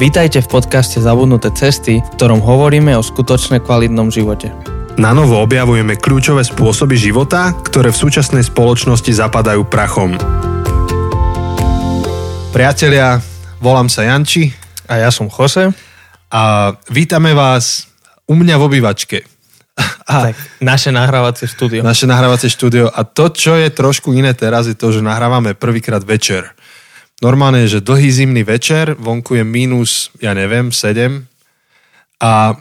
Vítajte v podcaste Zabudnuté cesty, v ktorom hovoríme o skutočne kvalitnom živote. Na novo objavujeme kľúčové spôsoby života, ktoré v súčasnej spoločnosti zapadajú prachom. Priatelia, volám sa Janči A ja som Jose. a vítame vás u mňa v obývačke. A tak, naše nahrávacie štúdio. Naše nahrávacie štúdio. A to, čo je trošku iné teraz, je to, že nahrávame prvýkrát večer. Normálne že dlhý zimný večer, vonku je minus, ja neviem, 7. A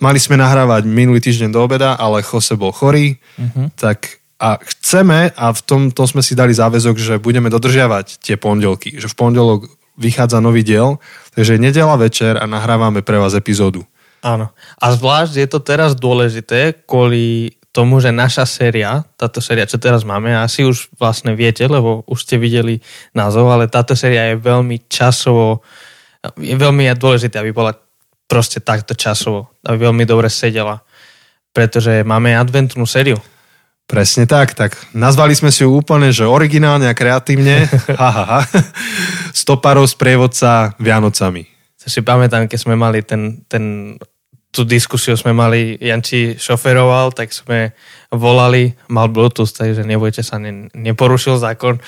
mali sme nahrávať minulý týždeň do obeda, ale Jose bol chorý, uh-huh. tak a chceme, a v tomto sme si dali záväzok, že budeme dodržiavať tie pondelky, že v pondelok vychádza nový diel, takže je nedela večer a nahrávame pre vás epizódu. Áno. A zvlášť je to teraz dôležité kvôli tomu, že naša séria, táto séria, čo teraz máme, asi už vlastne viete, lebo už ste videli názov, ale táto séria je veľmi časovo, je veľmi dôležité, aby bola proste takto časovo, aby veľmi dobre sedela, pretože máme adventnú sériu. Presne tak, tak nazvali sme si ju úplne, že originálne a kreatívne. ha, ha, ha. Stoparov sprievodca Vianocami. To si pamätám, keď sme mali ten, ten tú diskusiu sme mali, Janči šoferoval, tak sme volali, mal Bluetooth, takže nebojte sa, ne, neporušil zákon.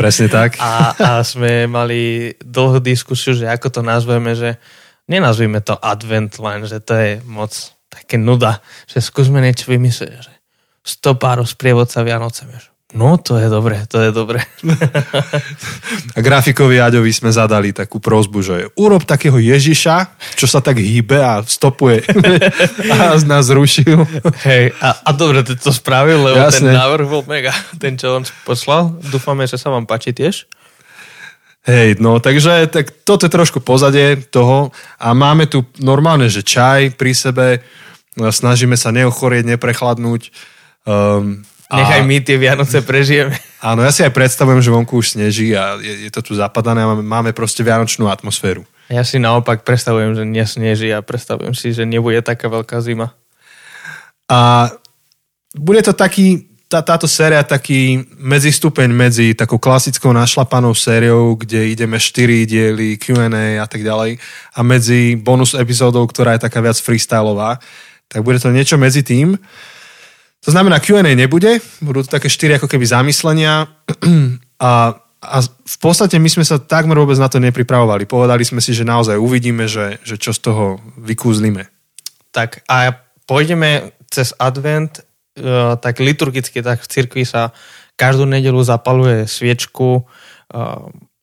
Presne tak. a, a sme mali dlhú diskusiu, že ako to nazveme, že nenazvíme to advent len, že to je moc také nuda, že skúsme niečo vymyslieť, že stopáro sprievodca Vianoce, vieš. No, to je dobre, to je dobre. A grafikovi Aďovi sme zadali takú prozbu, že urob takého Ježiša, čo sa tak hýbe a stopuje. a z nás zrušil. Hej, a, a dobre, ty to spravil, lebo Jasne. ten návrh bol mega. Ten, čo on poslal. Dúfame, že sa vám páči tiež. Hej, no takže tak toto je trošku pozadie toho a máme tu normálne, že čaj pri sebe, snažíme sa neochorieť, neprechladnúť. Um, Nechaj my tie Vianoce prežijeme. Áno, ja si aj predstavujem, že vonku už sneží a je, je to tu zapadané a máme, máme proste vianočnú atmosféru. Ja si naopak predstavujem, že nesneží a predstavujem si, že nebude taká veľká zima. A bude to taký, tá, táto séria taký medzistupeň medzi takou klasickou našlapanou sériou, kde ideme 4 diely, Q&A a tak ďalej a medzi bonus epizódou, ktorá je taká viac freestyleová. Tak bude to niečo medzi tým. To znamená, Q&A nebude, budú to také štyri ako keby zamyslenia a, a v podstate my sme sa takmer vôbec na to nepripravovali. Povedali sme si, že naozaj uvidíme, že, že čo z toho vykúzlime. Tak a pôjdeme cez advent, e, tak liturgicky, tak v cirkvi sa každú nedelu zapaluje sviečku, e,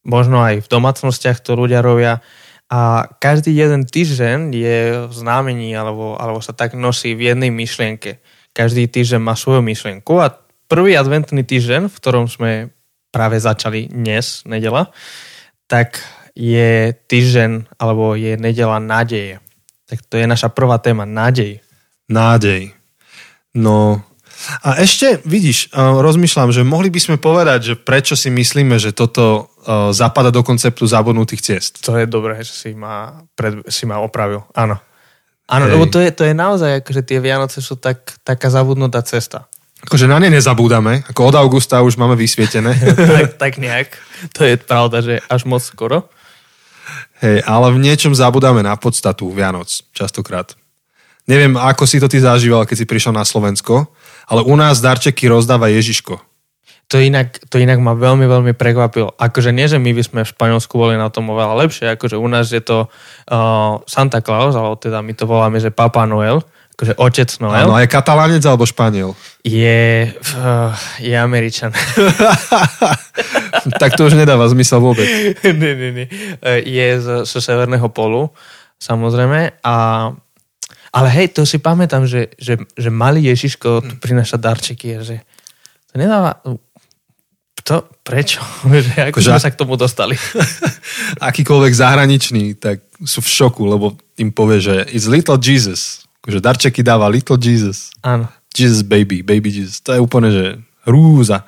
možno aj v domácnostiach to ľudia robia a každý jeden týždeň je v znamení alebo, alebo sa tak nosí v jednej myšlienke každý týždeň má svoju myšlienku a prvý adventný týždeň, v ktorom sme práve začali dnes, nedela, tak je týždeň alebo je nedela nádeje. Tak to je naša prvá téma, nádej. Nádej. No a ešte, vidíš, rozmýšľam, že mohli by sme povedať, že prečo si myslíme, že toto zapada do konceptu zabudnutých ciest. To je dobré, že si ma, pred, si ma opravil. Áno. Áno, lebo to je, to je naozaj, akože tie Vianoce sú tak, taká zabudnutá cesta. Akože na ne nezabúdame, ako od augusta už máme vysvietené. tak, tak nejak. To je pravda, že až moc skoro. Hej, ale v niečom zabudáme na podstatu Vianoc, častokrát. Neviem, ako si to ty zažíval, keď si prišiel na Slovensko, ale u nás darčeky rozdáva Ježiško. To inak, to inak ma veľmi, veľmi prekvapilo. Akože nie, že my by sme v Španielsku boli na tom oveľa lepšie, akože u nás je to uh, Santa Claus, alebo teda my to voláme, že Papa Noel, akože otec Noel. Áno, je katalánec alebo španiel? Je, uh, je Američan. tak to už nedáva zmysel vôbec. nie, nie, nie. Je z, z severného polu, samozrejme. A, ale hej, to si pamätám, že, že, že malý Ježiško tu prináša darčeky, že to nedáva to, prečo? Ako sme sa k tomu dostali? Akýkoľvek zahraničný, tak sú v šoku, lebo im povie, že it's little Jesus. Akože darčeky dáva little Jesus. Áno. Jesus baby, baby Jesus. To je úplne, že rúza.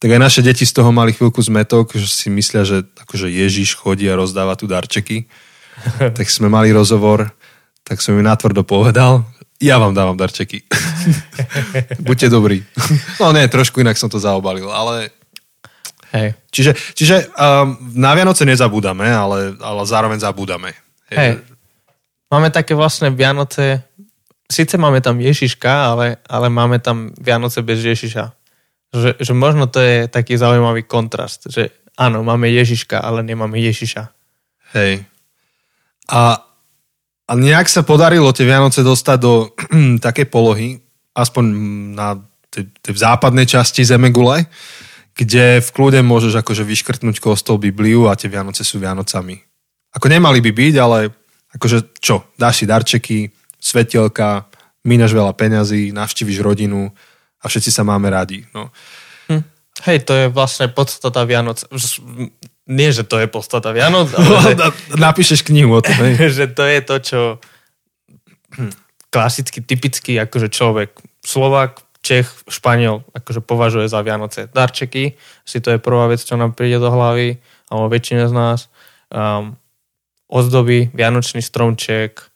Tak aj naše deti z toho mali chvíľku zmetok, že si myslia, že akože Ježiš chodí a rozdáva tu darčeky. tak sme mali rozhovor, tak som im natvrdo povedal, ja vám dávam darčeky. Buďte dobrí. no nie, trošku inak som to zaobalil, ale Hej. Čiže, čiže um, na Vianoce nezabúdame, ale, ale zároveň zabúdame. Hej. Máme také vlastné Vianoce, síce máme tam Ježiška, ale, ale máme tam Vianoce bez Ježiša. Že, že možno to je taký zaujímavý kontrast, že áno, máme Ježiška, ale nemáme Ježiša. Hej. A, a nejak sa podarilo tie Vianoce dostať do takej polohy, aspoň na tej, tej západnej časti Zemegule, kde v kľude môžeš akože vyškrtnúť kostol Bibliu a tie Vianoce sú Vianocami. Ako nemali by byť, ale akože čo, dáš si darčeky, svetelka, mínaš veľa peňazí, navštíviš rodinu a všetci sa máme radi. No. Hm. Hej, to je vlastne podstata Vianoc. Nie, že to je podstata Vianoc, ale... Že... Napíšeš knihu o tom. Hej. že to je to, čo hm, klasicky, typický akože človek, Slovak, Čech, Španiel akože považuje za Vianoce darčeky. Si to je prvá vec, čo nám príde do hlavy, alebo väčšina z nás. Um, ozdoby, vianočný stromček,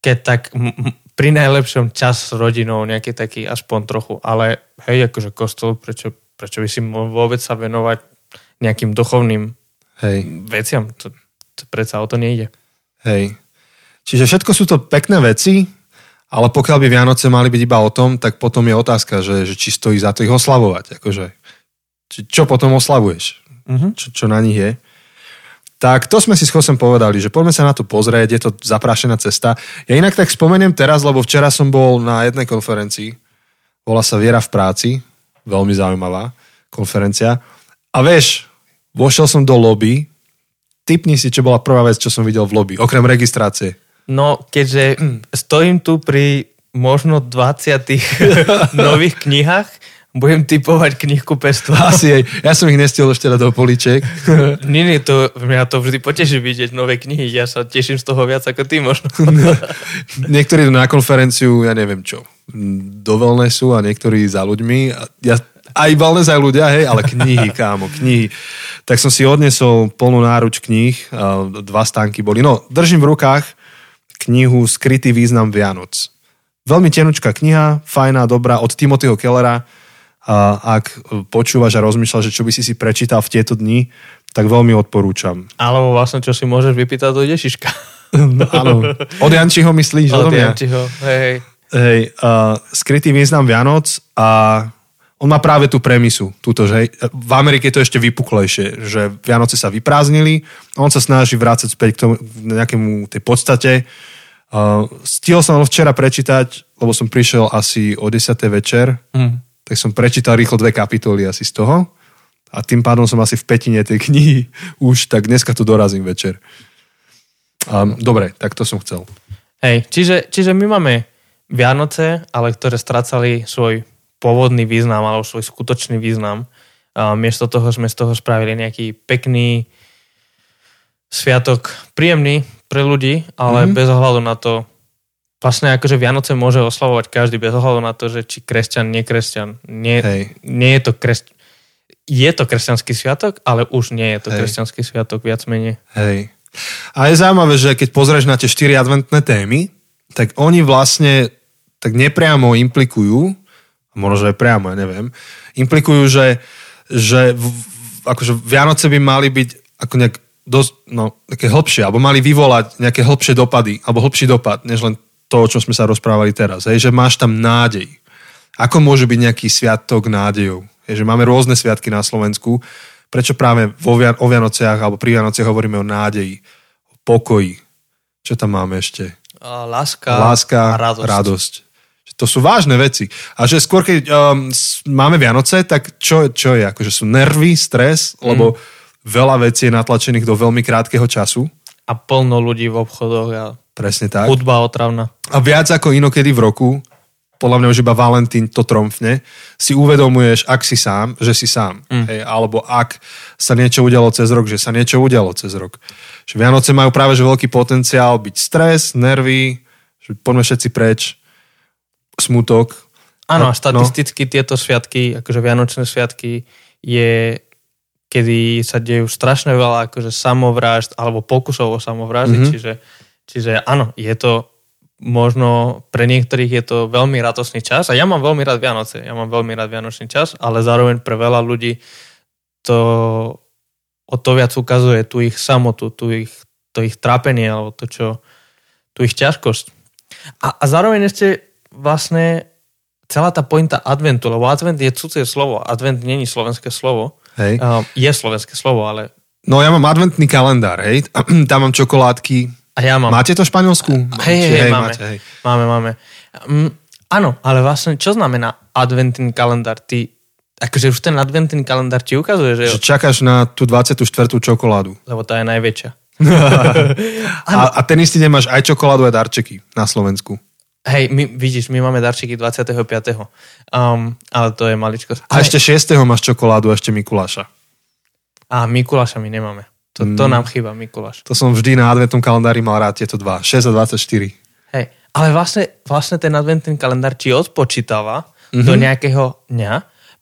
keď tak m- pri najlepšom čas s rodinou, nejaký taký aspoň trochu, ale hej, akože kostol, prečo, prečo by si mohol vôbec sa venovať nejakým duchovným hej. veciam? To, to predsa o to nejde. Hej. Čiže všetko sú to pekné veci, ale pokiaľ by Vianoce mali byť iba o tom, tak potom je otázka, že, že či stojí za to ich oslavovať. Akože, či, čo potom oslavuješ? Uh-huh. Čo, čo na nich je? Tak to sme si s Chosem povedali, že poďme sa na to pozrieť, je to zaprášená cesta. Ja inak tak spomeniem teraz, lebo včera som bol na jednej konferencii, volá sa Viera v práci, veľmi zaujímavá konferencia. A vieš, vošiel som do lobby, typni si, čo bola prvá vec, čo som videl v lobby, okrem registrácie. No, keďže stojím tu pri možno 20 nových knihách, budem typovať knihku pestva. Asi aj. Ja som ich nestiel ešte do poliček. nie, nie, to, mňa to vždy poteší vidieť nové knihy. Ja sa teším z toho viac ako ty možno. niektorí na konferenciu, ja neviem čo, do sú a niektorí za ľuďmi. Ja, aj wellness aj ľudia, hej, ale knihy, kámo, knihy. Tak som si odnesol plnú náruč kníh, dva stánky boli. No, držím v rukách knihu Skrytý význam Vianoc. Veľmi tenučká kniha, fajná, dobrá, od Timothyho Kellera. A ak počúvaš a rozmýšľaš, že čo by si si prečítal v tieto dni, tak veľmi odporúčam. Alebo vlastne, čo si môžeš vypýtať do Ježiška. No, áno. Od Jančiho myslíš? Od Jančiho, hej, hej. Hej, uh, skrytý význam Vianoc a on má práve tú premisu, túto, že v Amerike je to ešte vypuklejšie, že Vianoce sa vyprázdnili a on sa snaží vrácať späť k tomu nejakému tej podstate, Uh, stihol som včera prečítať, lebo som prišiel asi o 10. večer, mm. tak som prečítal rýchlo dve kapitoly asi z toho a tým pádom som asi v petine tej knihy už, tak dneska tu dorazím večer. Um, dobre, tak to som chcel. Hej, čiže, čiže my máme Vianoce, ale ktoré stracali svoj pôvodný význam alebo svoj skutočný význam. A miesto toho sme z toho spravili nejaký pekný sviatok, príjemný, pre ľudí, ale mm-hmm. bez ohľadu na to, vlastne akože Vianoce môže oslavovať každý bez ohľadu na to, že či kresťan, nekresťan. Nie, Hej. nie je to kresť... Je to kresťanský sviatok, ale už nie je to Hej. kresťanský sviatok, viac menej. Hej. A je zaujímavé, že keď pozrieš na tie štyri adventné témy, tak oni vlastne tak nepriamo implikujú, možno, aj priamo, ja neviem, implikujú, že, že v, akože Vianoce by mali byť ako nejak dosť, no, také hĺbšie, alebo mali vyvolať nejaké hĺbšie dopady, alebo hĺbší dopad, než len to, o čom sme sa rozprávali teraz. Hej, že máš tam nádej. Ako môže byť nejaký sviatok nádejou? Hej, že máme rôzne sviatky na Slovensku. Prečo práve vo, o Vianociach alebo pri Vianociach hovoríme o nádeji, o pokoji? Čo tam máme ešte? láska, láska a radosť. radosť. To sú vážne veci. A že skôr, keď um, máme Vianoce, tak čo, čo je? Akože sú nervy, stres, mm. lebo veľa vecí je natlačených do veľmi krátkeho času. A plno ľudí v obchodoch a Presne tak. hudba otravná. A viac ako inokedy v roku, podľa mňa už iba Valentín to tromfne, si uvedomuješ, ak si sám, že si sám. Mm. Hej, alebo ak sa niečo udialo cez rok, že sa niečo udialo cez rok. Že Vianoce majú práve že veľký potenciál byť stres, nervy, že poďme všetci preč, smutok. Áno, a štatisticky no. tieto sviatky, akože Vianočné sviatky, je kedy sa dejú strašne veľa akože samovrážd alebo pokusov o samovraždy, mm-hmm. čiže, čiže áno, je to možno pre niektorých je to veľmi radosný čas a ja mám veľmi rád Vianoce, ja mám veľmi rád Vianočný čas, ale zároveň pre veľa ľudí to o to viac ukazuje tú ich samotu, tú ich, to ich trápenie alebo to, čo, tú ich ťažkosť. A, a zároveň ešte vlastne celá tá pointa adventu, lebo advent je cudzie slovo, advent není slovenské slovo, Hej. Uh, je slovenské slovo, ale... No ja mám adventný kalendár, hej. Tam mám čokoládky. A ja mám. Máte to v Španielsku? Hej, hej, hej, máme. Máte, hej. Máme, máme. Um, áno, ale vlastne čo znamená adventný kalendár? Ty, akože už ten adventný kalendár ti ukazuje, že... Že čakáš na tú 24. čokoládu. Lebo tá je najväčšia. A, a ten istý deň máš aj čokoládu a darčeky na Slovensku. Hej, my, vidíš, my máme darčeky 25. Um, ale to je maličko. A ešte 6. máš čokoládu a ešte Mikuláša. A Mikuláša my nemáme. To, to Mm. nám chýba, Mikuláš. To som vždy na adventnom kalendári mal rád tieto dva. 6 a 24. Hej, ale vlastne, vlastne ten adventný kalendár ti odpočítava mm-hmm. do nejakého dňa,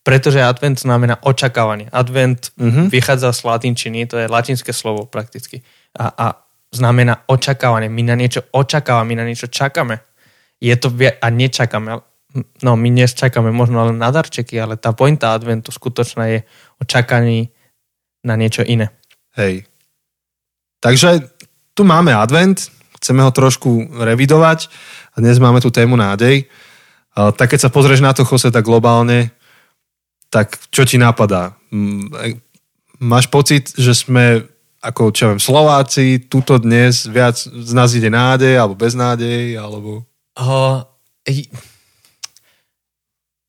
pretože advent znamená očakávanie. Advent mm-hmm. vychádza z latinčiny, to je latinské slovo prakticky. A, a znamená očakávanie. My na niečo očakávame, my na niečo čakáme. Je to via- a nečakáme. No, my dnes čakáme možno len na darčeky, ale tá pointa adventu skutočná je očakaní na niečo iné. Hej. Takže tu máme advent, chceme ho trošku revidovať a dnes máme tú tému nádej. Tak keď sa pozrieš na to, Jose, tak globálne, tak čo ti napadá? E- Máš pocit, že sme ako, čo viem, Slováci, tuto dnes viac z nás ide nádej, alebo bez nádej, alebo... Uh,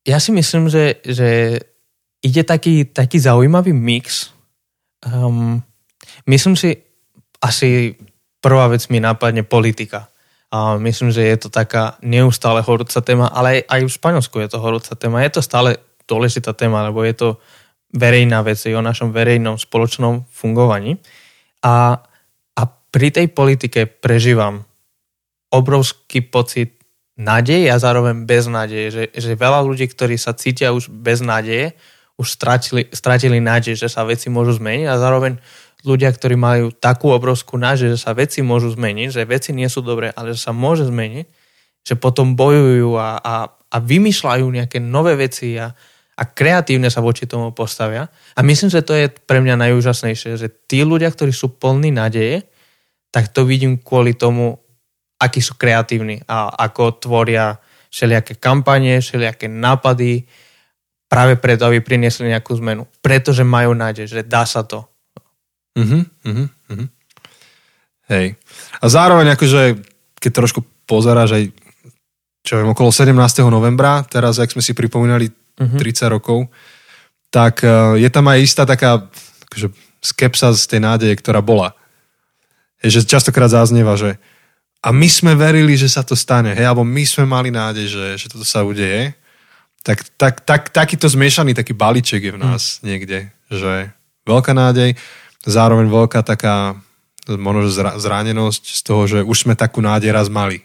ja si myslím, že, že ide taký, taký zaujímavý mix. Um, myslím si, asi prvá vec mi nápadne politika. A myslím, že je to taká neustále horúca téma, ale aj, v Španielsku je to horúca téma. Je to stále dôležitá téma, lebo je to verejná vec, je o našom verejnom spoločnom fungovaní. A, a pri tej politike prežívam obrovský pocit nádeje a zároveň beznádeje. Že, že veľa ľudí, ktorí sa cítia už bez nádeje, už stratili, stratili nádej, že sa veci môžu zmeniť a zároveň ľudia, ktorí majú takú obrovskú nádej, že sa veci môžu zmeniť, že veci nie sú dobré, ale že sa môže zmeniť, že potom bojujú a, a, a vymýšľajú nejaké nové veci a, a kreatívne sa voči tomu postavia. A myslím, že to je pre mňa najúžasnejšie, že tí ľudia, ktorí sú plní nádeje, tak to vidím kvôli tomu, akí sú kreatívni a ako tvoria všelijaké kampanie, všelijaké nápady práve preto, aby priniesli nejakú zmenu. Pretože majú nádej, že dá sa to. Uh-huh, uh-huh, uh-huh. Hej. A zároveň akože, keď trošku pozeráš aj, čo viem, okolo 17. novembra, teraz, ak sme si pripomínali Mhm. 30 rokov, tak eh, je tam aj istá taká akože, skepsa z tej nádeje, ktorá bola. Je, že častokrát zaznieva, že a my sme verili, že sa to stane, hej, alebo my sme mali nádej, že, že toto sa udeje. Tak, tak, tak, takýto zmiešaný taký balíček je v nás mm. niekde, že veľká nádej, zároveň veľká taká možno zra- zranenosť z toho, že už sme takú nádej raz mali.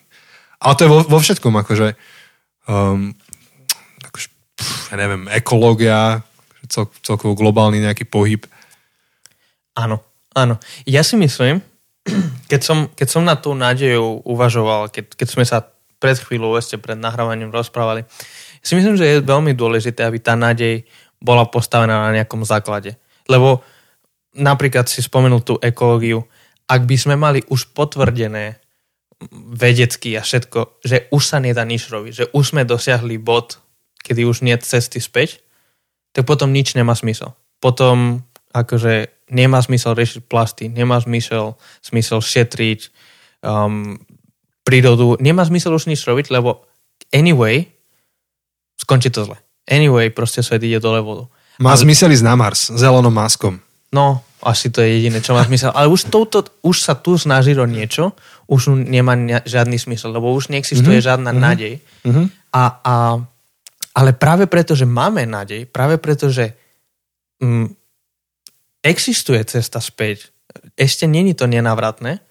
Ale to je vo, vo všetkom, akože, um, akože pff, ja neviem, ekológia, cel, celkovo globálny nejaký pohyb. Áno, áno. Ja si myslím, keď som, keď som na tú nádejou uvažoval, keď, keď sme sa pred chvíľou ešte pred nahrávaním rozprávali, si myslím, že je veľmi dôležité, aby tá nádej bola postavená na nejakom základe. Lebo napríklad si spomenul tú ekológiu, ak by sme mali už potvrdené vedecky a všetko, že už sa nedá nič robiť, že už sme dosiahli bod, kedy už nie cesty späť, tak potom nič nemá smysel. Potom akože nemá zmysel riešiť plasty, nemá zmysel, zmysel šetriť um, prírodu, nemá zmysel už nič robiť, lebo anyway, skončí to zle. Anyway, proste svet ide dole vodu. Má Ale... zmysel ísť na Mars, zelenom maskom. No, asi to je jediné, čo má zmysel. Ale už, touto, už sa tu snaží o niečo, už nemá ne, žiadny smysel, lebo už neexistuje mm-hmm. žiadna mm-hmm. nádej. Mm-hmm. A, a, ale práve preto, že máme nádej, práve preto, že mm, existuje cesta späť, ešte není to nenávratné,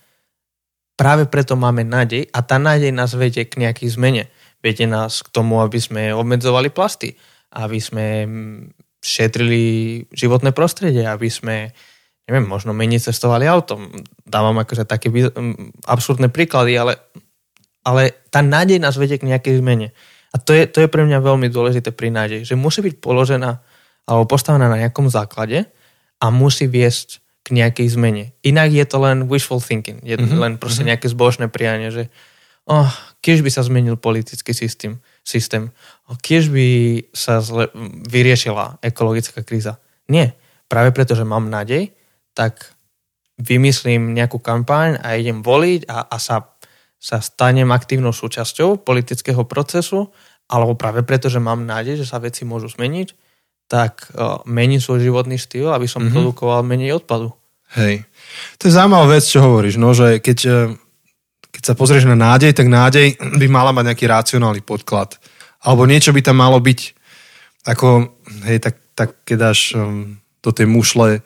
práve preto máme nádej a tá nádej nás vedie k nejakej zmene. Vedie nás k tomu, aby sme obmedzovali plasty, aby sme šetrili životné prostredie, aby sme, neviem, možno menej cestovali autom. Dávam akože také absurdné príklady, ale, ale tá nádej nás vedie k nejakej zmene. A to je, to je pre mňa veľmi dôležité pri nádej, že musí byť položená alebo postavená na nejakom základe a musí viesť k nejakej zmene. Inak je to len wishful thinking, je mm-hmm. len proste mm-hmm. nejaké zbožné prianie, že oh, keď by sa zmenil politický systém, systém, oh, keď by sa zle, vyriešila ekologická kríza. Nie. Práve preto, že mám nádej, tak vymyslím nejakú kampaň a idem voliť a, a sa, sa stanem aktívnou súčasťou politického procesu, alebo práve preto, že mám nádej, že sa veci môžu zmeniť, tak mením svoj životný štýl, aby som mm-hmm. produkoval menej odpadu. Hej. To je zaujímavá vec, čo hovoríš, no, že keď, e, keď sa pozrieš na nádej, tak nádej by mala mať nejaký racionálny podklad. Alebo niečo by tam malo byť ako, hej, tak, tak keď dáš um, do tej mušle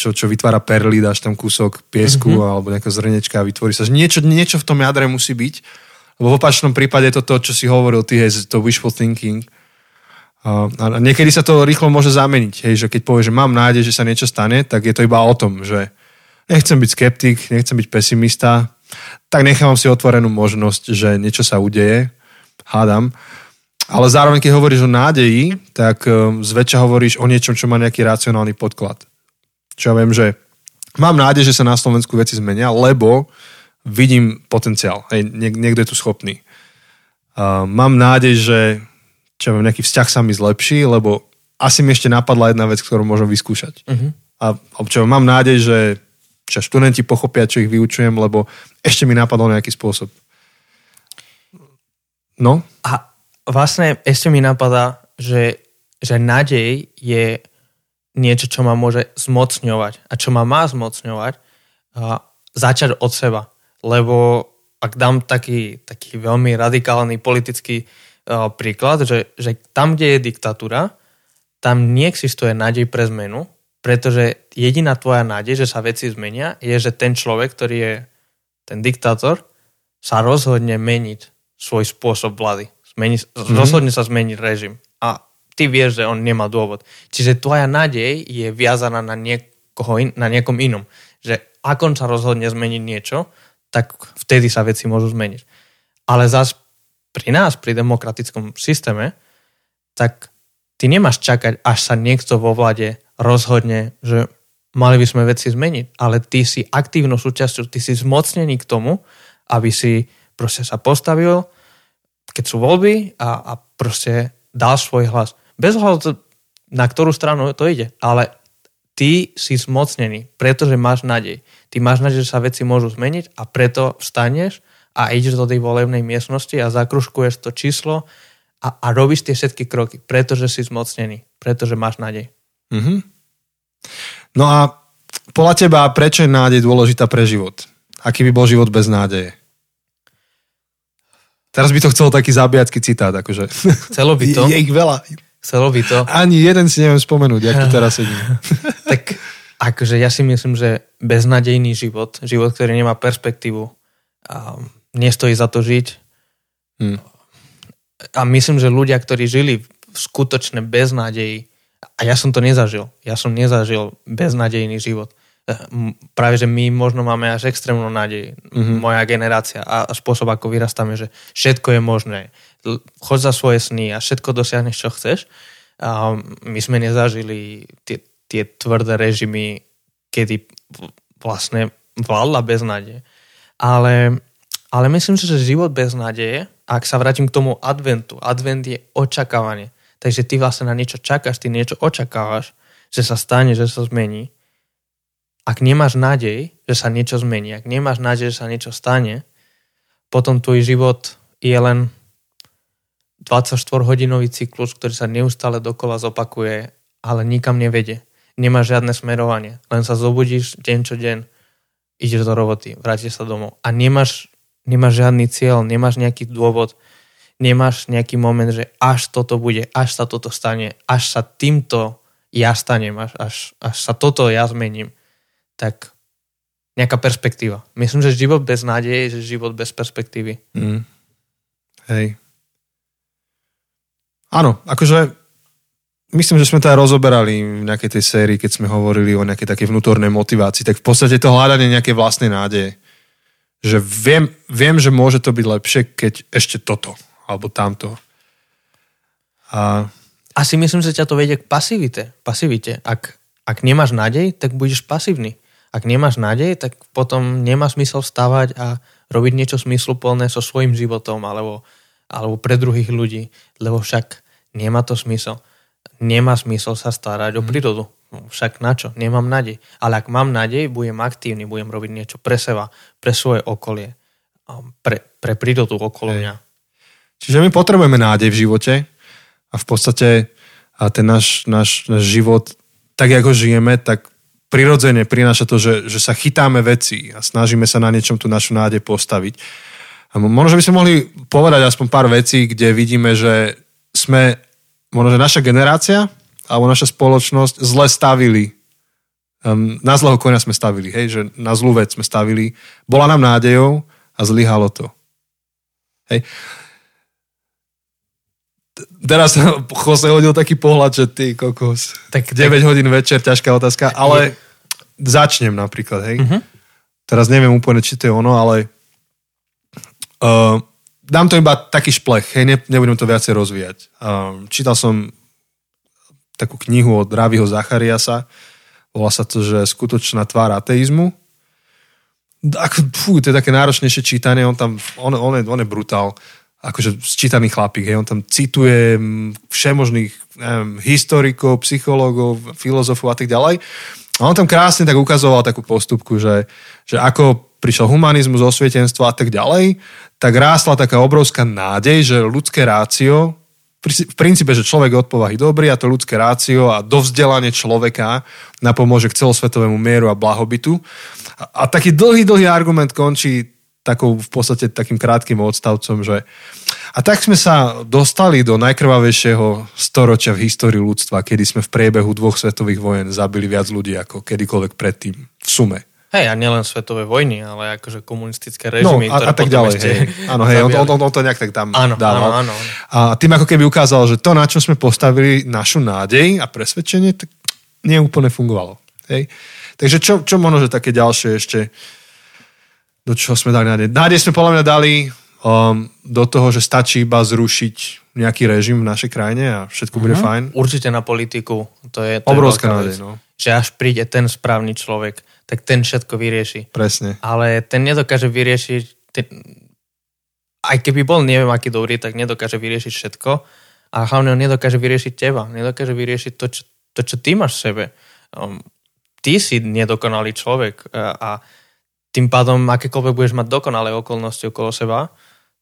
čo, čo vytvára perly, dáš tam kúsok piesku mm-hmm. alebo nejaká zrnečka a vytvorí sa. Niečo, niečo v tom jadre musí byť, lebo v opačnom prípade je to to, čo si hovoril ty, hej, to wishful thinking. A, niekedy sa to rýchlo môže zameniť, hej, že keď povieš, že mám nádej, že sa niečo stane, tak je to iba o tom, že nechcem byť skeptik, nechcem byť pesimista, tak nechávam si otvorenú možnosť, že niečo sa udeje, hádam. Ale zároveň, keď hovoríš o nádeji, tak um, zväčša hovoríš o niečom, čo má nejaký racionálny podklad čo ja viem, že mám nádej, že sa na Slovensku veci zmenia, lebo vidím potenciál. Hej, niek- niekto je tu schopný. Uh, mám nádej, že čo viem, nejaký vzťah sa mi zlepší, lebo asi mi ešte napadla jedna vec, ktorú môžem vyskúšať. Uh-huh. A čo, mám nádej, že čo študenti pochopia, čo ich vyučujem, lebo ešte mi napadol nejaký spôsob. No? A vlastne ešte mi napadá, že, že nádej je niečo, čo ma môže zmocňovať a čo ma má zmocňovať, a začať od seba. Lebo ak dám taký, taký veľmi radikálny politický príklad, že, že tam, kde je diktatúra, tam neexistuje nádej pre zmenu, pretože jediná tvoja nádej, že sa veci zmenia, je, že ten človek, ktorý je ten diktátor, sa rozhodne meniť svoj spôsob vlády. Zmeni, mm-hmm. Rozhodne sa zmeniť režim. A ty vieš, že on nemá dôvod. Čiže tvoja nádej je viazaná na, niekoho in, na niekom inom. Že ak on sa rozhodne zmeniť niečo, tak vtedy sa veci môžu zmeniť. Ale zas pri nás, pri demokratickom systéme, tak ty nemáš čakať, až sa niekto vo vlade rozhodne, že mali by sme veci zmeniť, ale ty si aktívnou súčasťou, ty si zmocnený k tomu, aby si proste sa postavil, keď sú voľby a, a proste dal svoj hlas. Bez ohľadu, na ktorú stranu to ide. Ale ty si zmocnený, pretože máš nádej. Ty máš nádej, že sa veci môžu zmeniť a preto vstaneš a ideš do tej volebnej miestnosti a zakruškuješ to číslo a, a robíš tie všetky kroky, pretože si zmocnený, pretože máš nádej. Mm-hmm. No a podľa teba, prečo je nádej dôležitá pre život? Aký by bol život bez nádeje? Teraz by to chcelo taký zabijacký citát. Akože. Chcelo by to. Je, je ich veľa. Chcelo by to. Ani jeden si neviem spomenúť, jak tu teraz sedím. tak akože ja si myslím, že beznadejný život, život, ktorý nemá perspektívu a nestojí za to žiť. Hmm. A myslím, že ľudia, ktorí žili v skutočne beznadeji, a ja som to nezažil, ja som nezažil beznadejný život. Eh, práve, že my možno máme až extrémnu nádej, mm-hmm. moja generácia a spôsob, ako vyrastáme, že všetko je možné choď za svoje sny a všetko dosiahneš, čo chceš. A my sme nezažili tie, tie tvrdé režimy, kedy vlastne vládla nádeje. Ale, ale myslím si, že život bez nádeje, ak sa vrátim k tomu adventu, advent je očakávanie. Takže ty vlastne na niečo čakáš, ty niečo očakávaš, že sa stane, že sa zmení. Ak nemáš nádej, že sa niečo zmení, ak nemáš nádej, že sa niečo stane, potom tvoj život je len 24-hodinový cyklus, ktorý sa neustále dokola zopakuje, ale nikam nevede. Nemá žiadne smerovanie. Len sa zobudíš deň čo deň, ideš do roboty, vrátiš sa domov. A nemáš, nemáš žiadny cieľ, nemáš nejaký dôvod, nemáš nejaký moment, že až toto bude, až sa toto stane, až sa týmto ja stanem, až, až, až sa toto ja zmením. Tak nejaká perspektíva. Myslím, že život bez nádeje je život bez perspektívy. Mm. Hej. Áno, akože myslím, že sme to aj rozoberali v nejakej tej sérii, keď sme hovorili o nejakej takej vnútornej motivácii, tak v podstate to hľadanie nejaké vlastnej nádeje. Že viem, viem, že môže to byť lepšie, keď ešte toto, alebo tamto. A... Asi myslím, že ťa to vedie k pasivite. pasivite. Ak, ak nemáš nádej, tak budeš pasívny. Ak nemáš nádej, tak potom nemá smysel vstávať a robiť niečo smysluplné so svojím životom alebo, alebo pre druhých ľudí, lebo však nemá to smysel. Nemá smysel sa starať mm. o mhm. prírodu. No, však na čo? Nemám nádej. Ale ak mám nádej, budem aktívny, budem robiť niečo pre seba, pre svoje okolie, pre, pre prírodu okolo mňa. Čiže my potrebujeme nádej v živote a v podstate a ten náš, náš, náš život, tak ako žijeme, tak prirodzene prináša to, že, že sa chytáme veci a snažíme sa na niečom tú našu nádej postaviť. A možno by sme mohli povedať aspoň pár vecí, kde vidíme, že sme, možno, že naša generácia alebo naša spoločnosť zle stavili. Um, na zlého konia sme stavili, hej, že na zlú vec sme stavili. Bola nám nádejou a zlyhalo to. Hej. Teraz Jose hodil taký pohľad, že ty kokos. Tak, 9 tak... hodín večer, ťažká otázka, ale je... začnem napríklad, hej. Uh-huh. Teraz neviem úplne, či to je ono, ale uh, dám to iba taký šplech, hej, ne, nebudem to viacej rozvíjať. Uh, čítal som takú knihu od Ráviho Zachariasa. Volá sa to, že skutočná tvár ateizmu. Ako, fú, to je také náročnejšie čítanie, on tam, on, on, je, on je brutál akože sčítaný chlapík, hej, on tam cituje všemožných neviem, historikov, psychológov, filozofov a tak ďalej. A on tam krásne tak ukazoval takú postupku, že, že ako prišiel humanizmus, osvietenstvo a tak ďalej, tak rástla taká obrovská nádej, že ľudské rácio v princípe, že človek je od povahy dobrý a to ľudské rácio a dovzdelanie človeka napomôže k celosvetovému mieru a blahobytu. A, a taký dlhý, dlhý argument končí takou v podstate takým krátkým odstavcom, že a tak sme sa dostali do najkrvavejšieho storočia v histórii ľudstva, kedy sme v priebehu dvoch svetových vojen zabili viac ľudí ako kedykoľvek predtým v sume. Hej, a nielen svetové vojny, ale akože komunistické režimy, no, a, a tak ďalej, ešte hej. Áno, hej, on, on, on, to nejak tak tam áno, dával. Áno, áno, A tým ako keby ukázal, že to, na čo sme postavili našu nádej a presvedčenie, tak neúplne fungovalo. Hej. Takže čo, čo možno, že také ďalšie ešte, do čoho sme dali nádej? Nádej sme podľa mňa dali um, do toho, že stačí iba zrušiť nejaký režim v našej krajine a všetko bude uh-huh. fajn. Určite na politiku. To je, to Obrovská nádej, no. Že až príde ten správny človek tak ten všetko vyrieši. Presne. Ale ten nedokáže vyriešiť, ten, aj keby bol neviem aký dobrý, tak nedokáže vyriešiť všetko a hlavne on nedokáže vyriešiť teba, nedokáže vyriešiť to, čo, to, čo ty máš v sebe. Um, ty si nedokonalý človek a, a tým pádom akékoľvek budeš mať dokonalé okolnosti okolo seba,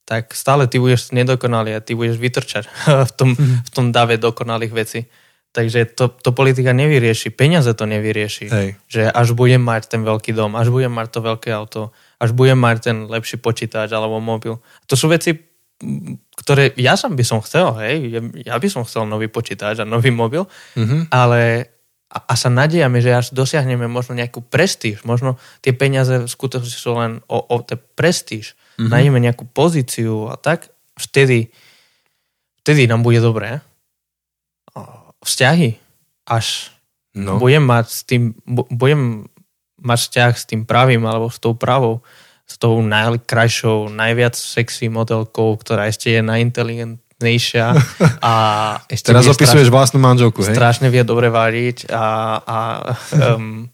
tak stále ty budeš nedokonalý a ty budeš vytrčať v tom, v tom dave dokonalých vecí. Takže to, to politika nevyrieši, peniaze to nevyrieši. Hej. Že až budem mať ten veľký dom, až budem mať to veľké auto, až budem mať ten lepší počítač alebo mobil. To sú veci, ktoré ja som by som chcel, hej, ja by som chcel nový počítač a nový mobil, mm-hmm. ale a, a sa nadejame, že až dosiahneme možno nejakú prestíž, možno tie peniaze v skutočnosti sú len o, o ten prestíž, mm-hmm. nájdeme nejakú pozíciu a tak, vtedy, vtedy nám bude dobré vzťahy. Až no. budem mať s tým, budem mať vzťah s tým pravým alebo s tou pravou, s tou najkrajšou, najviac sexy modelkou, ktorá ešte je najinteligentnejšia a ešte Teraz opisuješ strašne, vlastnú manželku, hej? Strašne vie dobre variť a, a um,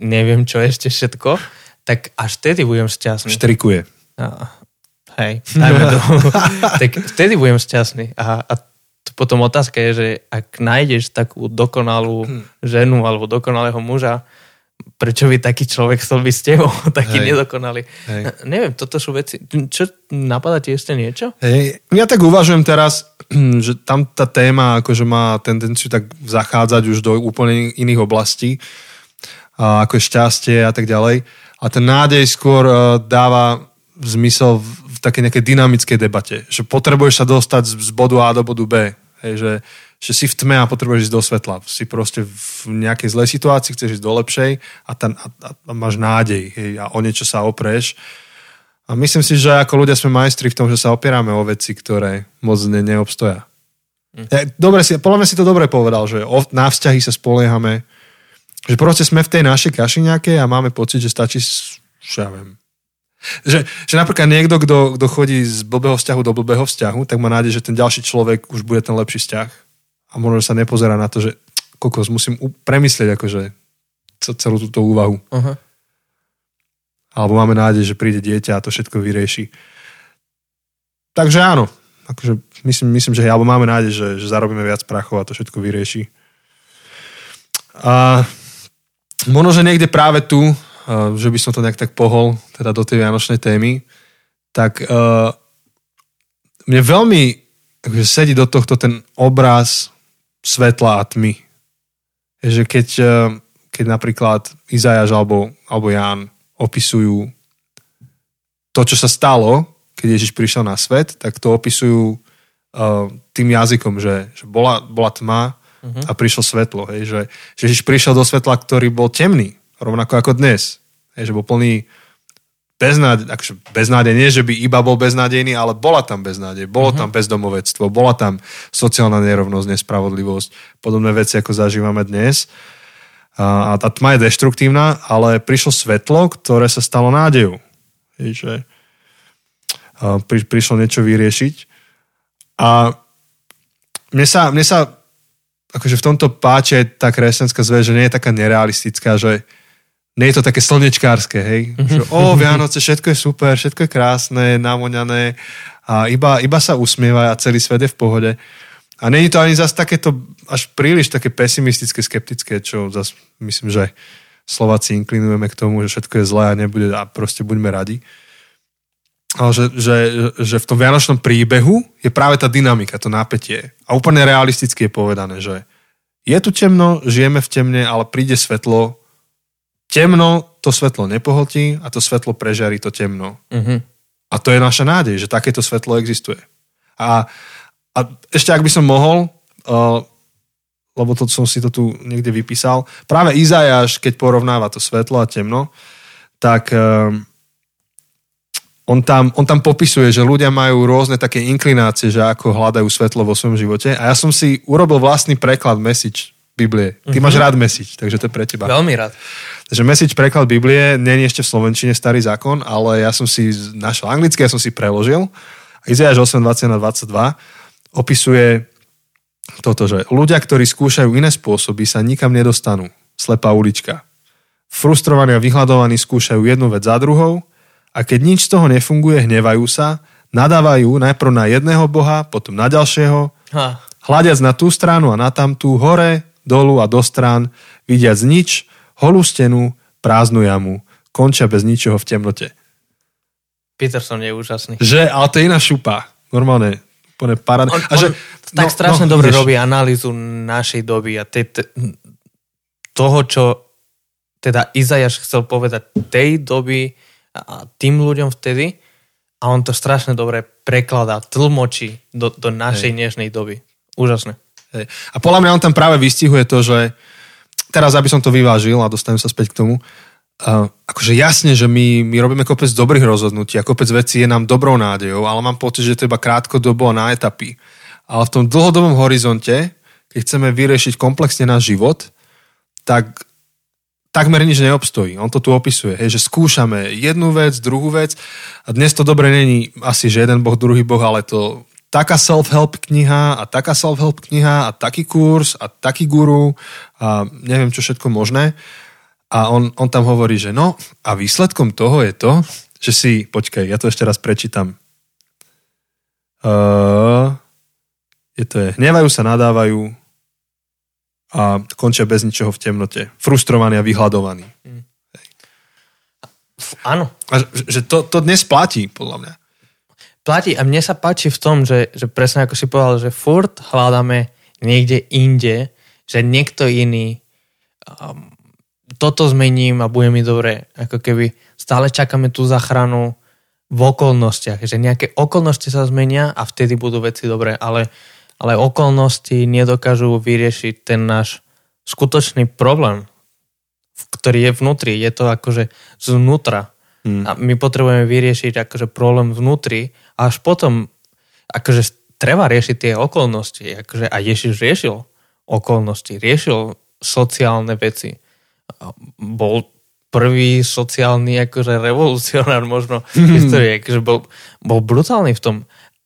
neviem čo ešte všetko, tak až vtedy budem šťastný. Štrikuje. A, hej, dajme to. tak vtedy budem šťastný a, a potom otázka je, že ak nájdeš takú dokonalú hm. ženu alebo dokonalého muža, prečo by taký človek chcel byť s tebou, taký Hej. nedokonalý. Hej. Neviem, toto sú veci. Čo, napadá ti ešte niečo? Hej. Ja tak uvažujem teraz, že tam tá téma akože má tendenciu tak zachádzať už do úplne iných oblastí, ako je šťastie a tak ďalej. A ten nádej skôr e, dáva zmysel v takej nejakej dynamickej debate, že potrebuješ sa dostať z bodu A do bodu B. Hej, že, že si v tme a potrebuješ ísť do svetla. Si proste v nejakej zlej situácii, chceš ísť do lepšej a, tam, a, a máš nádej hej, a o niečo sa opreš. A myslím si, že ako ľudia sme majstri v tom, že sa opierame o veci, ktoré moc ne, neobstoja. Hm. Ja, dobre si, podľa mňa si to dobre povedal, že o, na vzťahy sa spoliehame, že proste sme v tej našej kaši nejakej a máme pocit, že stačí, ja viem, že, že napríklad niekto, kto, kto chodí z blbého vzťahu do blbého vzťahu, tak má nádej, že ten ďalší človek už bude ten lepší vzťah. A možno sa nepozerá na to, že kokos, musím premyslieť akože ce- celú túto úvahu. Uh-huh. Alebo máme nádej, že príde dieťa a to všetko vyrieši. Takže áno, akože myslím, myslím že alebo máme nádej, že, že zarobíme viac prachov a to všetko vyrieši. A možno, že niekde práve tu, že by som to nejak tak pohol, teda do tej vianočnej témy, tak uh, mne veľmi akože sedí do tohto ten obraz svetla a tmy. Že keď, uh, keď napríklad Izajáš alebo, alebo Ján opisujú to, čo sa stalo, keď Ježiš prišiel na svet, tak to opisujú uh, tým jazykom, že, že bola, bola tma uh-huh. a prišlo svetlo. Hej, že, že Ježiš prišiel do svetla, ktorý bol temný, rovnako ako dnes. Hej, že bol plný beznádej, akože beznádej, nie že by iba bol beznádejný, ale bola tam beznádej, bolo uh-huh. tam bezdomovectvo, bola tam sociálna nerovnosť, nespravodlivosť, podobné veci, ako zažívame dnes. A, a tá tma je deštruktívna, ale prišlo svetlo, ktoré sa stalo nádejou. Že pri, prišlo niečo vyriešiť. A mne sa, mne sa akože v tomto páče tá kresťanská zväz, že nie je taká nerealistická, že nie je to také slnečkárske, hej? Že, o, Vianoce, všetko je super, všetko je krásne, namoňané a iba, iba sa usmieva a celý svet je v pohode. A není to ani zase takéto až príliš také pesimistické, skeptické, čo zase myslím, že Slováci inklinujeme k tomu, že všetko je zlé a nebude a proste buďme radi ale že, že, že v tom vianočnom príbehu je práve tá dynamika, to napätie. A úplne realisticky je povedané, že je tu temno, žijeme v temne, ale príde svetlo. Temno to svetlo nepohltí a to svetlo prežarí to temno. Uh-huh. A to je naša nádej, že takéto svetlo existuje. A, a ešte ak by som mohol, uh, lebo to som si to tu niekde vypísal, práve Izajáš, keď porovnáva to svetlo a temno, tak... Uh, on tam, on tam popisuje, že ľudia majú rôzne také inklinácie, že ako hľadajú svetlo vo svojom živote. A ja som si urobil vlastný preklad message Biblie. Ty mm-hmm. máš rád message, takže to je pre teba. Veľmi rád. Takže message preklad Biblie nie je ešte v Slovenčine starý zákon, ale ja som si našiel anglicky, ja som si preložil. Izajáš 8, 20 na 22 opisuje toto, že ľudia, ktorí skúšajú iné spôsoby, sa nikam nedostanú. Slepá ulička. Frustrovaní a vyhľadovaní skúšajú jednu vec za druhou a keď nič z toho nefunguje, hnevajú sa, nadávajú najprv na jedného boha, potom na ďalšieho, ha. hľadiac na tú stranu a na tamtú, hore, dolu a do strán, vidiac nič, holú stenu, prázdnu jamu, končia bez ničoho v temnote. Peterson je úžasný. Že, ale to je iná šupa. Normálne, úplne paráda. On, a že, on tak no, strašne no, dobre ideš. robí analýzu našej doby a te, te, toho, čo teda Izajaš chcel povedať tej doby, a tým ľuďom vtedy a on to strašne dobre prekladá, tlmočí do, do našej Hej. dnešnej doby. Úžasné. A podľa mňa on tam práve vystihuje to, že teraz, aby som to vyvážil a dostanem sa späť k tomu, uh, akože jasne, že my, my robíme kopec dobrých rozhodnutí a kopec vecí je nám dobrou nádejou, ale mám pocit, že to iba krátkodobo a na etapy. Ale v tom dlhodobom horizonte, keď chceme vyriešiť komplexne náš život, tak takmer nič neobstojí. On to tu opisuje, hej, že skúšame jednu vec, druhú vec a dnes to dobre není asi, že jeden boh, druhý boh, ale to taká self-help kniha a taká self-help kniha a taký kurz a taký guru a neviem čo všetko možné. A on, on tam hovorí, že no a výsledkom toho je to, že si, počkaj, ja to ešte raz prečítam. Uh, je to je, hnevajú sa, nadávajú, a končia bez ničoho v temnote. Frustrovaní a vyhľadovaní. Mm. Áno. A že to, to dnes platí, podľa mňa. Platí a mne sa páči v tom, že, že presne ako si povedal, že furt hľadáme niekde inde, že niekto iný um, toto zmením a bude mi dobre. Ako keby stále čakáme tú zachranu v okolnostiach, že nejaké okolnosti sa zmenia a vtedy budú veci dobré, ale ale okolnosti nedokážu vyriešiť ten náš skutočný problém, ktorý je vnútri. Je to akože zvnútra. Hmm. A my potrebujeme vyriešiť akože problém vnútri a až potom akože treba riešiť tie okolnosti. Akože a Ježiš riešil okolnosti, riešil sociálne veci. Bol prvý sociálny akože revolucionár možno v histórii, akože bol, bol brutálny v tom,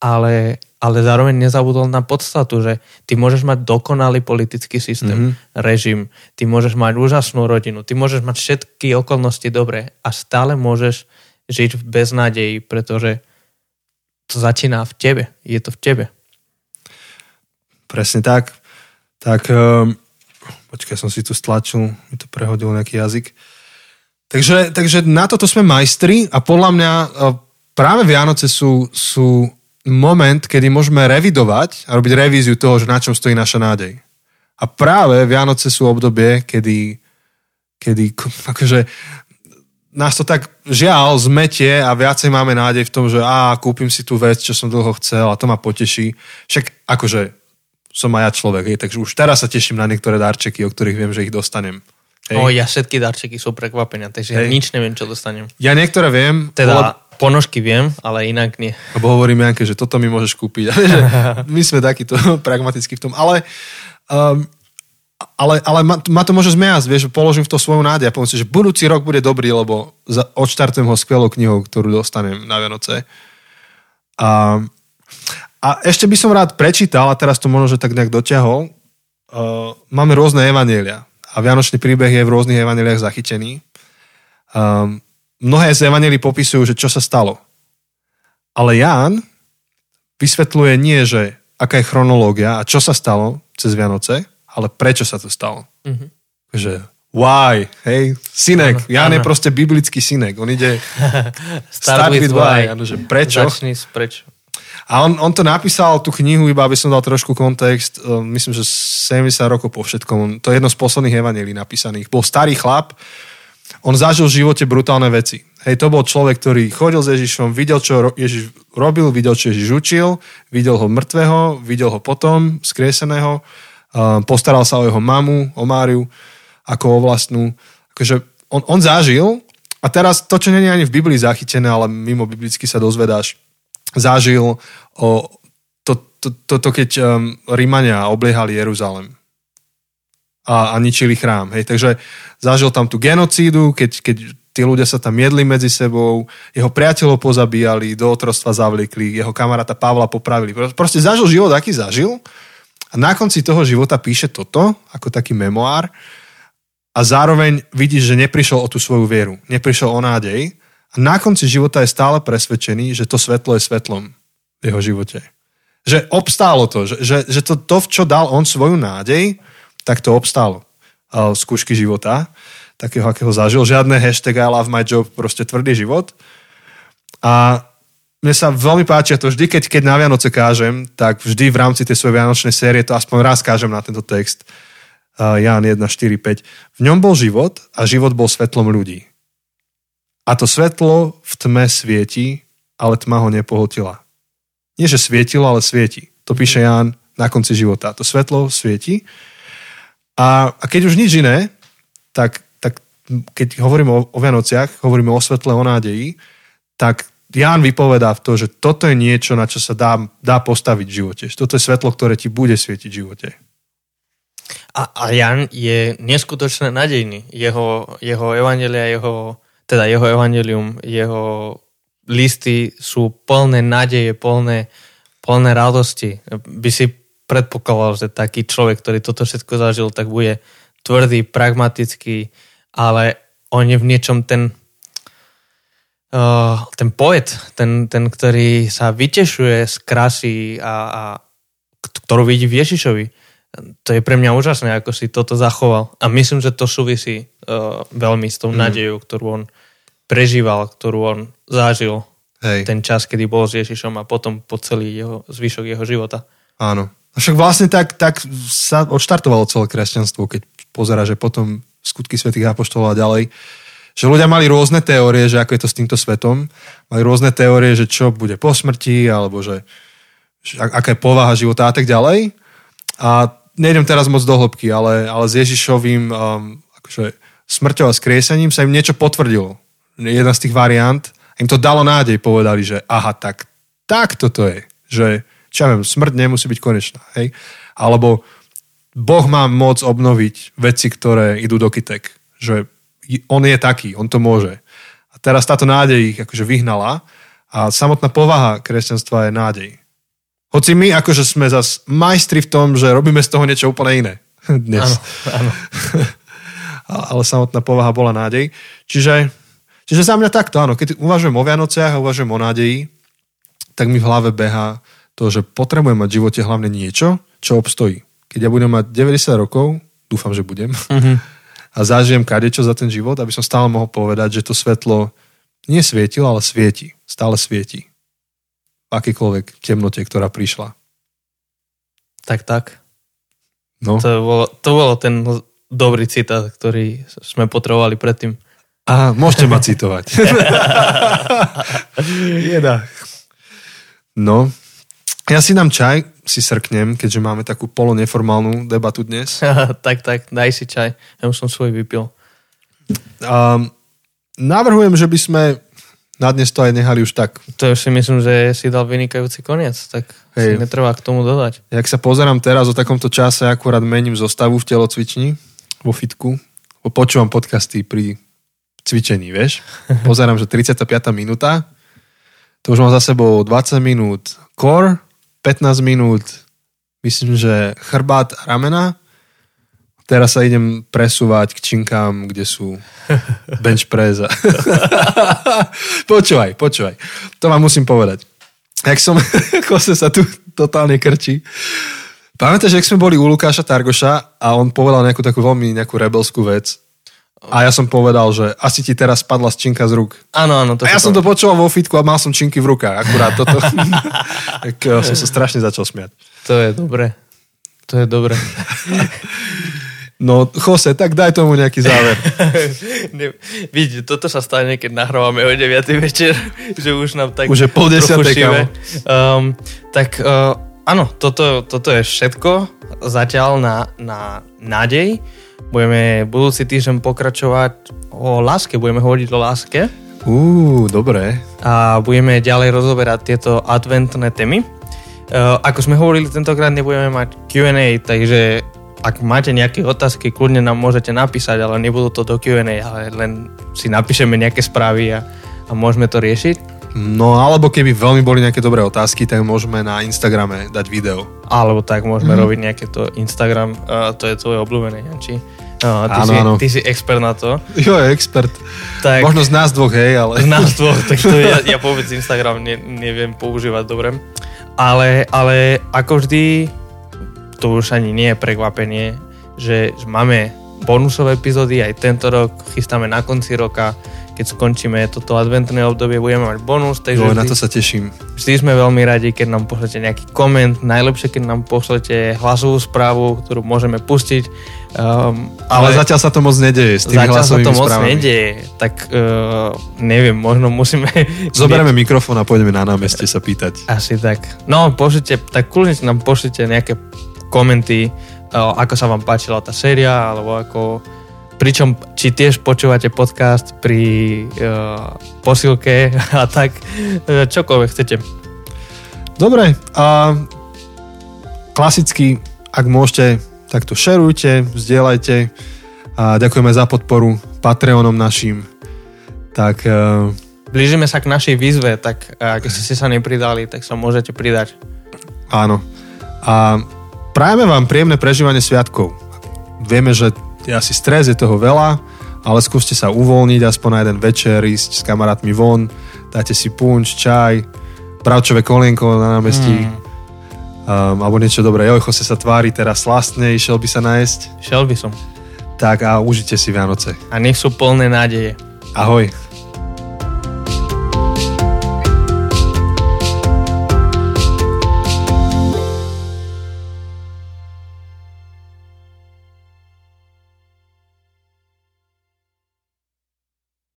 ale ale zároveň nezabudol na podstatu, že ty môžeš mať dokonalý politický systém, mm-hmm. režim, ty môžeš mať úžasnú rodinu, ty môžeš mať všetky okolnosti dobré a stále môžeš žiť v beznádeji, pretože to začína v tebe, je to v tebe. Presne tak. Tak, um, počkaj, som si tu stlačil, mi to prehodil nejaký jazyk. Takže, takže na toto sme majstri a podľa mňa uh, práve Vianoce sú, sú moment, kedy môžeme revidovať a robiť revíziu toho, že na čom stojí naša nádej. A práve Vianoce sú obdobie, kedy, kedy akože nás to tak žiaľ zmetie a viacej máme nádej v tom, že á, kúpim si tú vec, čo som dlho chcel a to ma poteší. Však akože som aj ja človek, hej, takže už teraz sa teším na niektoré darčeky, o ktorých viem, že ich dostanem. Hej. O, ja všetky darčeky sú prekvapenia, takže hej. ja nič neviem, čo dostanem. Ja niektoré viem. Teda. Ponožky viem, ale inak nie. Lebo hovorím Janke, že toto mi môžeš kúpiť. my sme takíto pragmatickí v tom. Ale um, ale, ale ma, ma to môže zmiasť, vieš, položím v to svoju nádej a poviem si, že budúci rok bude dobrý, lebo za, odštartujem ho skvelou knihou, ktorú dostanem na Vianoce. A, a ešte by som rád prečítal, a teraz to možno, že tak nejak doťahol, uh, máme rôzne evanielia a Vianočný príbeh je v rôznych evaneliách zachytený. Um, mnohé z evanelí popisujú, že čo sa stalo. Ale Ján vysvetľuje nie, že aká je chronológia a čo sa stalo cez Vianoce, ale prečo sa to stalo. Mm-hmm. Že why, hej, synek, ano, Jan ano. je proste biblický synek, on ide start, start with why, why. Ano, že prečo. Začni s prečo. A on, on to napísal, tú knihu, iba aby som dal trošku kontext, uh, myslím, že 70 rokov po všetkom. To je jedno z posledných evanelí napísaných. Bol starý chlap, on zažil v živote brutálne veci. Hej, to bol človek, ktorý chodil s Ježišom, videl, čo Ježiš robil, videl, čo Ježiš učil, videl ho mŕtvého, videl ho potom, skrieseného postaral sa o jeho mamu, o Máriu, ako o vlastnú. Akože on, on zažil, a teraz to, čo nie ani v Biblii zachytené, ale mimo biblicky sa dozvedáš, zažil o toto, to, to, to, keď um, Rímania obliehali Jeruzalem a, a ničili chrám. Hej. Takže zažil tam tú genocídu, keď, keď tí ľudia sa tam jedli medzi sebou, jeho priateľov pozabíjali, do otrostva zavliekli, jeho kamaráta Pavla popravili. Proste zažil život, aký zažil a na konci toho života píše toto, ako taký memoár, a zároveň vidíš, že neprišiel o tú svoju vieru, neprišiel o nádej a na konci života je stále presvedčený, že to svetlo je svetlom v jeho živote. Že obstálo to, že, že, že to, to, v čo dal on svoju nádej, tak to obstálo. Skúšky života, takého, akého zažil. Žiadne hashtag I love my job, proste tvrdý život. A mne sa veľmi páči to vždy, keď, keď na Vianoce kážem, tak vždy v rámci tej svojej Vianočnej série to aspoň raz kážem na tento text. Uh, Ján 1, 4, 5. V ňom bol život a život bol svetlom ľudí. A to svetlo v tme svieti, ale tma ho nepohltila. Nie, že svietilo, ale svieti. To píše Ján na konci života. To svetlo svieti. A, a keď už nič iné, tak, tak keď hovoríme o, o Vianociach, hovoríme o svetle, o nádeji, tak Ján vypovedá v to, že toto je niečo, na čo sa dá, dá postaviť v živote. Toto je svetlo, ktoré ti bude svietiť v živote. A, a Jan je neskutočne nadejný. Jeho, jeho evangelia, jeho, teda jeho evangelium, jeho listy sú plné nádeje, plné, plné radosti. By si predpokladal, že taký človek, ktorý toto všetko zažil, tak bude tvrdý, pragmatický, ale on je v niečom ten uh, ten poet, ten, ten, ktorý sa vytešuje z krásy a, a ktorú vidí v Ježišovi. To je pre mňa úžasné, ako si toto zachoval. A myslím, že to súvisí uh, veľmi s tou mm. nádejou, ktorú on prežíval, ktorú on zažil Hej. ten čas, kedy bol s Ježišom a potom po celý jeho, zvyšok jeho života. Áno. A však vlastne tak, tak sa odštartovalo celé kresťanstvo, keď pozera, že potom skutky svätých apoštolov a ďalej že ľudia mali rôzne teórie, že ako je to s týmto svetom. Mali rôzne teórie, že čo bude po smrti, alebo že, že aká je povaha života a tak ďalej. A nejdem teraz moc do hĺbky, ale, ale s Ježišovým um, akože smrťou a skriesením sa im niečo potvrdilo. Jedna z tých variant. Im to dalo nádej, povedali, že aha, tak, tak toto je. Že, čo ja viem, smrť nemusí byť konečná. Hej? Alebo Boh má moc obnoviť veci, ktoré idú do kytek. Že on je taký, on to môže. A teraz táto nádej ich akože vyhnala a samotná povaha kresťanstva je nádej. Hoci my akože sme zas majstri v tom, že robíme z toho niečo úplne iné. Dnes. Áno, áno. ale samotná povaha bola nádej. Čiže, čiže za mňa takto, áno, keď uvažujem o Vianociach a uvažujem o nádeji, tak mi v hlave beha to, že potrebujem mať v živote hlavne niečo, čo obstojí. Keď ja budem mať 90 rokov, dúfam, že budem, Mhm. a zažijem kadečo za ten život, aby som stále mohol povedať, že to svetlo nie svietilo, ale svieti. Stále svieti. V akýkoľvek temnote, ktorá prišla. Tak, tak. No. To bolo, to bolo ten dobrý citát, ktorý sme potrebovali predtým. A môžete ma citovať. Jeda. No, ja si dám čaj, si srknem, keďže máme takú poloneformálnu debatu dnes. tak, tak, daj si čaj. Ja už som svoj vypil. Um, navrhujem, že by sme na dnes to aj nehali už tak. To už si myslím, že si dal vynikajúci koniec, tak Hej. si netreba k tomu dodať. Jak sa pozerám teraz o takomto čase, akurát mením zostavu v telocvični, vo fitku. Počúvam podcasty pri cvičení, vieš. Pozerám, že 35. minúta. To už mám za sebou 20 minút core, 15 minút myslím, že chrbát a ramena. Teraz sa idem presúvať k činkám, kde sú bench press. a- počúvaj, počúvaj. To vám musím povedať. Jak som, Kose sa tu totálne krčí. Pamätáš, jak sme boli u Lukáša Targoša a on povedal nejakú takú veľmi nejakú rebelskú vec. A ja som povedal, že asi ti teraz spadla činka z rúk. Áno, áno. To A ja som to počúval vo fitku a mal som činky v rukách. Akurát toto. tak eh, som sa strašne začal smiať. To je dobre. To je dobre. No, Jose, tak daj tomu nejaký záver. ne, vidíte, toto sa stane, keď nahrávame o 9. večer, že už nám tak Už je šive. Um, tak uh, áno, toto, toto je všetko zatiaľ na, na nádej. Budeme budúci týždeň pokračovať o láske, budeme hovoriť o láske Uú, dobré. a budeme ďalej rozoberať tieto adventné témy. Uh, ako sme hovorili, tentokrát nebudeme mať Q&A, takže ak máte nejaké otázky, kľudne nám môžete napísať, ale nebudú to do Q&A, ale len si napíšeme nejaké správy a, a môžeme to riešiť. No, alebo keby veľmi boli nejaké dobré otázky, tak môžeme na Instagrame dať video. Alebo tak môžeme mm. robiť nejaké to Instagram, uh, to je tvoje obľúbené, Janči. Uh, ty, Áno, si, áno. ty si expert na to. Jo, expert. Tak Možno z nás dvoch, hej, ale... z nás dvoch, tak to ja, ja vôbec Instagram ne, neviem používať dobre. Ale, ale ako vždy, to už ani nie je prekvapenie, že, že máme bonusové epizódy aj tento rok, chystáme na konci roka, keď skončíme toto adventné obdobie, budeme mať bonus, takže Jo, na to sa teším. vždy sme veľmi radi, keď nám pošlete nejaký koment, najlepšie, keď nám pošlete hlasovú správu, ktorú môžeme pustiť. Um, Ale, ale zatiaľ sa to moc nedeje s tými Zatiaľ sa to moc správami. nedieje, tak uh, neviem, možno musíme... Zoberieme mikrofón a pôjdeme na námestie sa pýtať. Asi tak. No, pošlite, tak kľudne nám pošlite nejaké komenty, uh, ako sa vám páčila tá séria, alebo ako... Pričom, či tiež počúvate podcast pri uh, posilke a tak, uh, čokoľvek chcete. Dobre, a klasicky, ak môžete, tak to šerujte, vzdielajte a ďakujeme za podporu Patreonom našim. Tak uh, Blížime sa k našej výzve, tak ak ste sa nepridali, tak sa môžete pridať. áno. A prajeme vám príjemné prežívanie sviatkov. Vieme, že je asi stres, je toho veľa, ale skúste sa uvoľniť aspoň na jeden večer, ísť s kamarátmi von, dajte si punč, čaj, pravčové kolienko na námestí, Mm. um, alebo niečo dobré. Jojcho sa tvári teraz slastne, išiel by sa nájsť. Šiel by som. Tak a užite si Vianoce. A nech sú plné nádeje. Ahoj.